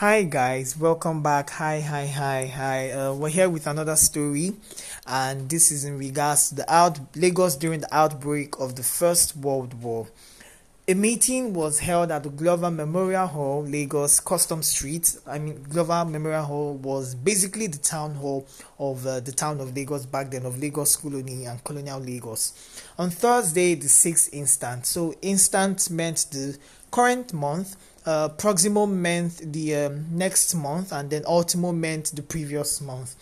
Hi guys, welcome back. Hi, hi, hi, hi. Uh, we're here with another story, and this is in regards to the out Lagos during the outbreak of the First World War. A meeting was held at the Glover Memorial Hall, Lagos, Custom Street. I mean, Glover Memorial Hall was basically the town hall of uh, the town of Lagos back then, of Lagos Colony and Colonial Lagos. On Thursday, the 6th instant. So, instant meant the current month uh, Proximo meant the um, next month, and then Ultimo meant the previous month,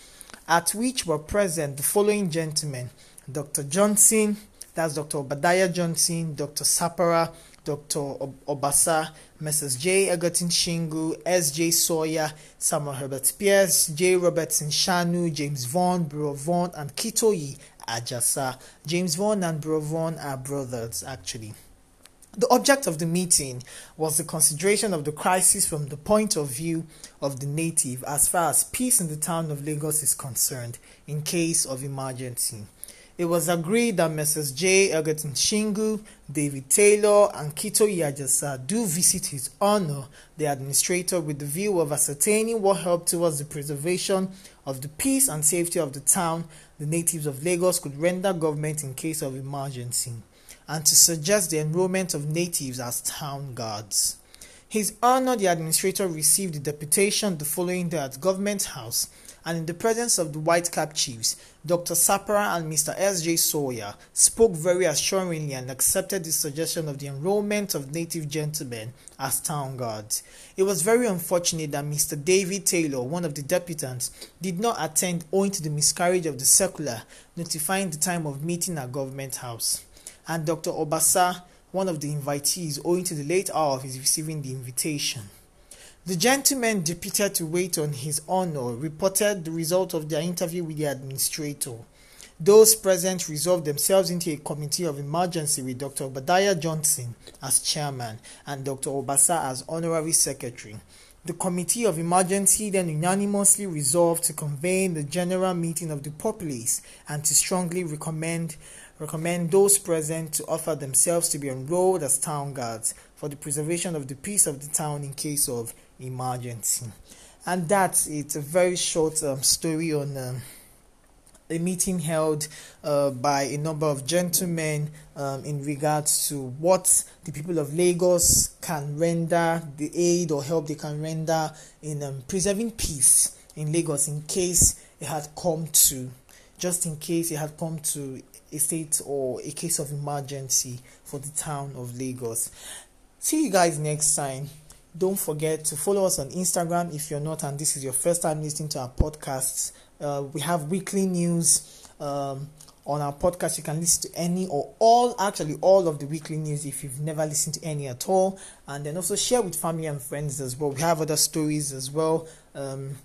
at which were present the following gentlemen Dr. Johnson, that's Dr. Obadiah Johnson, Dr. Sapara, Dr. Obasa, Mrs. J. Egerton Shingu, S.J. Sawyer, Samuel Herbert Pearse, J. Robertson Shanu, James Vaughan, Bro Vaughan, and Kitoyi Ajasa. James Vaughan and Bro Vaughan are brothers, actually. The object of the meeting was the consideration of the crisis from the point of view of the native as far as peace in the town of Lagos is concerned in case of emergency. It was agreed that Messrs. J. Egerton Shingu, David Taylor, and Kitoyi Ajasa do visit His Honor, the administrator, with the view of ascertaining what help towards the preservation of the peace and safety of the town the natives of Lagos could render government in case of emergency and to suggest the enrollment of natives as town guards. His Honor the Administrator received the deputation the following day at Government House, and in the presence of the White Cap Chiefs, Dr. Sapara and Mr. S.J. Sawyer spoke very assuringly and accepted the suggestion of the enrollment of native gentlemen as town guards. It was very unfortunate that Mr. David Taylor, one of the deputants, did not attend owing to the miscarriage of the circular notifying the time of meeting at Government House and Dr. Obasa, one of the invitees, owing to the late hour of his receiving the invitation. The gentleman deputed to wait on his honor reported the result of their interview with the administrator. Those present resolved themselves into a committee of emergency with Dr. Obadiah Johnson as chairman and Dr. Obasa as honorary secretary. The committee of emergency then unanimously resolved to convene the general meeting of the populace and to strongly recommend recommend those present to offer themselves to be enrolled as town guards for the preservation of the peace of the town in case of emergency. And that's it. A very short um, story on um, a meeting held uh, by a number of gentlemen um, in regards to what the people of Lagos can render, the aid or help they can render in um, preserving peace in Lagos in case it had come to, just in case it had come to a state or a case of emergency for the town of Lagos. See you guys next time. Don't forget to follow us on Instagram if you're not, and this is your first time listening to our podcasts. Uh, we have weekly news um, on our podcast. You can listen to any or all, actually, all of the weekly news if you've never listened to any at all. And then also share with family and friends as well. We have other stories as well. Um,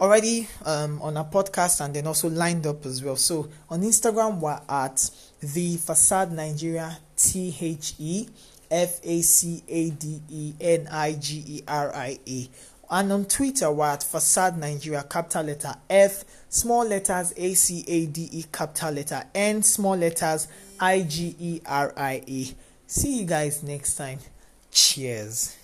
already um, on our podcast and then also lined up as well. So on Instagram, we're at the Facade Nigeria T H E F A C A D E N I G E R I A. And on Twitter, we're at Facade Nigeria, capital letter F, small letters A C A D E, capital letter N, small letters I G E R I E. See you guys next time. Cheers.